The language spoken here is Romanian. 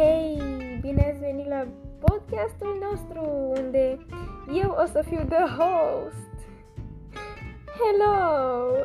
Hei, bine ați venit la podcastul nostru, unde eu o să fiu the host. Hello!